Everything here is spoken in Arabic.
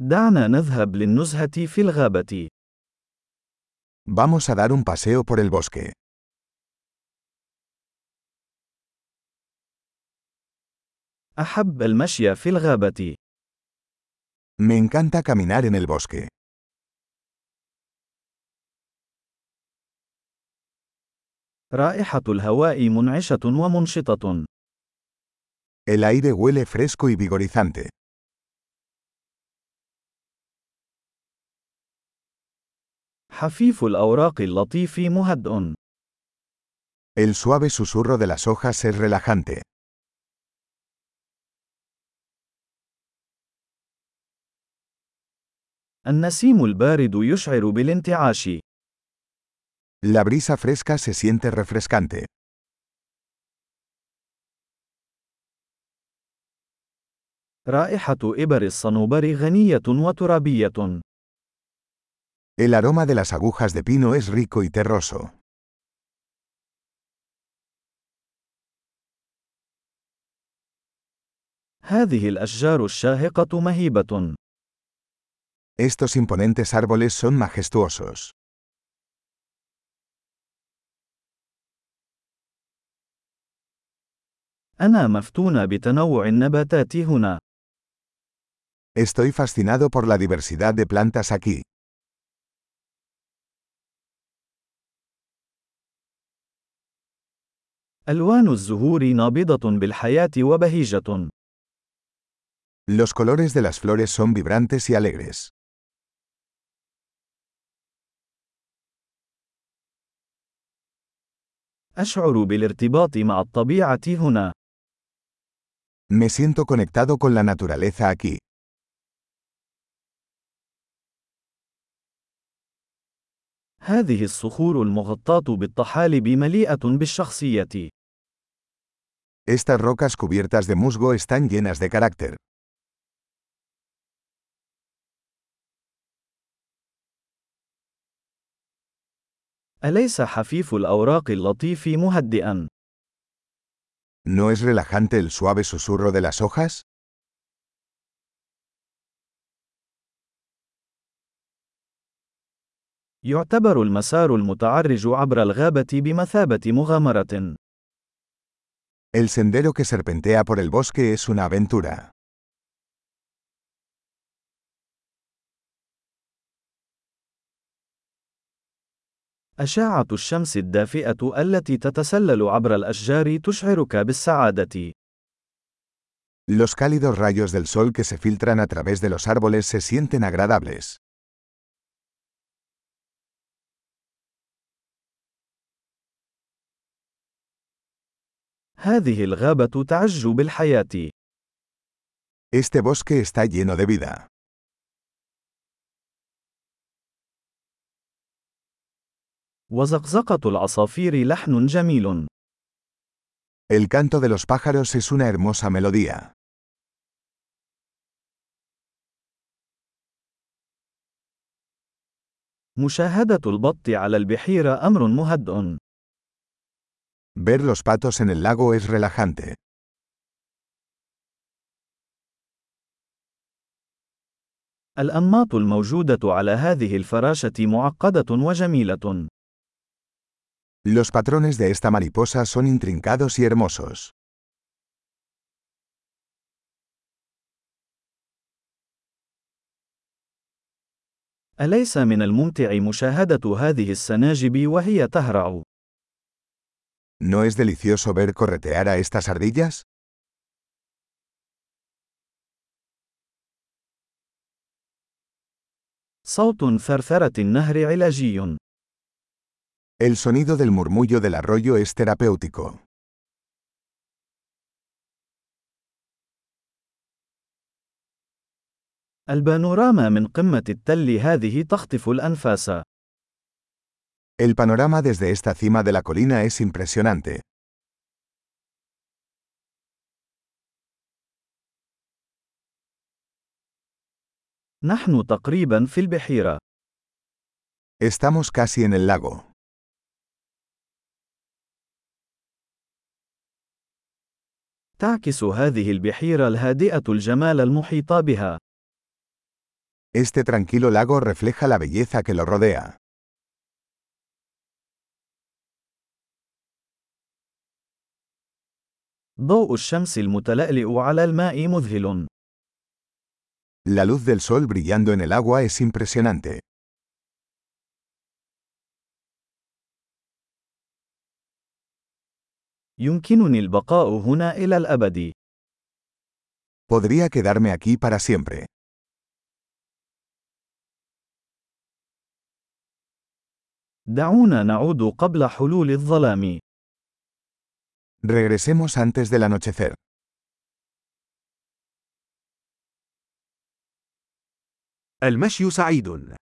دعنا نذهب للنزهة في الغابة. Vamos a dar un paseo por el bosque. أحب المشي في الغابة. Me encanta caminar en el bosque. رائحة الهواء منعشة ومنشطة. El aire huele fresco y vigorizante. حفيف الأوراق اللطيف مهدئ. El suave susurro de las hojas es relajante. النسيم البارد يشعر بالانتعاش. La brisa fresca se siente refrescante. رائحة إبر الصنوبر غنية وترابية. El aroma de las agujas de pino es rico y terroso. هذه الأشجار الشاهقة مهيبة. Estos imponentes árboles son majestuosos. أنا مفتون بتنوع النباتات هنا. Estoy fascinado por la diversidad de plantas aquí. ألوان الزهور نابضة بالحياة وبهيجة. Los colores de las flores son vibrantes y alegres. أشعر بالارتباط مع الطبيعة هنا. Me siento conectado con la naturaleza aquí. هذه الصخور المغطاة بالطحالب مليئة بالشخصية. Estas rocas cubiertas de musgo están llenas de carácter. أليس حفيف الأوراق اللطيف مهدئا؟ ¿No es relajante el suave susurro de las hojas? يعتبر المسار المتعرج عبر الغابة بمثابة مغامرة. El sendero que serpentea por el bosque es una aventura. أشعة الشمس الدافئة التي تتسلل عبر الأشجار تشعرك بالسعادة. Los cálidos rayos del sol que se filtran a través de los árboles se sienten agradables. هذه الغابة تعج بالحياة. Este bosque está lleno de vida. وزقزقة العصافير لحن جميل. El canto de los pájaros es una hermosa melodía. مشاهدة البط على البحيرة أمر مهدئ. Ver los patos en el lago es relajante. الأنماط الموجودة على هذه الفراشة معقدة وجميلة. Los patrones de esta mariposa son intrincados y hermosos. أليس من الممتع مشاهدة هذه السناجب وهي تهرع؟ ¿No es delicioso ver corretear a estas ardillas? صوت ثرثرة النهر علاجي. El sonido del murmullo del arroyo es terapéutico. البانوراما من قمة التل هذه تخطف الأنفاس. El panorama desde esta cima de la colina es impresionante. نحن تقريبا في البحيرة. Estamos casi en el lago. تعكس هذه البحيرة الهادئة الجمال المحيط بها. Este tranquilo lago refleja la belleza que lo rodea. ضوء الشمس المتلألئ على الماء مذهل. La luz del sol brillando en el agua es impresionante. يمكنني البقاء هنا إلى الأبد. Podría quedarme aquí para siempre. دعونا نعود قبل حلول الظلام. Regresemos antes del anochecer. المشي سعيد.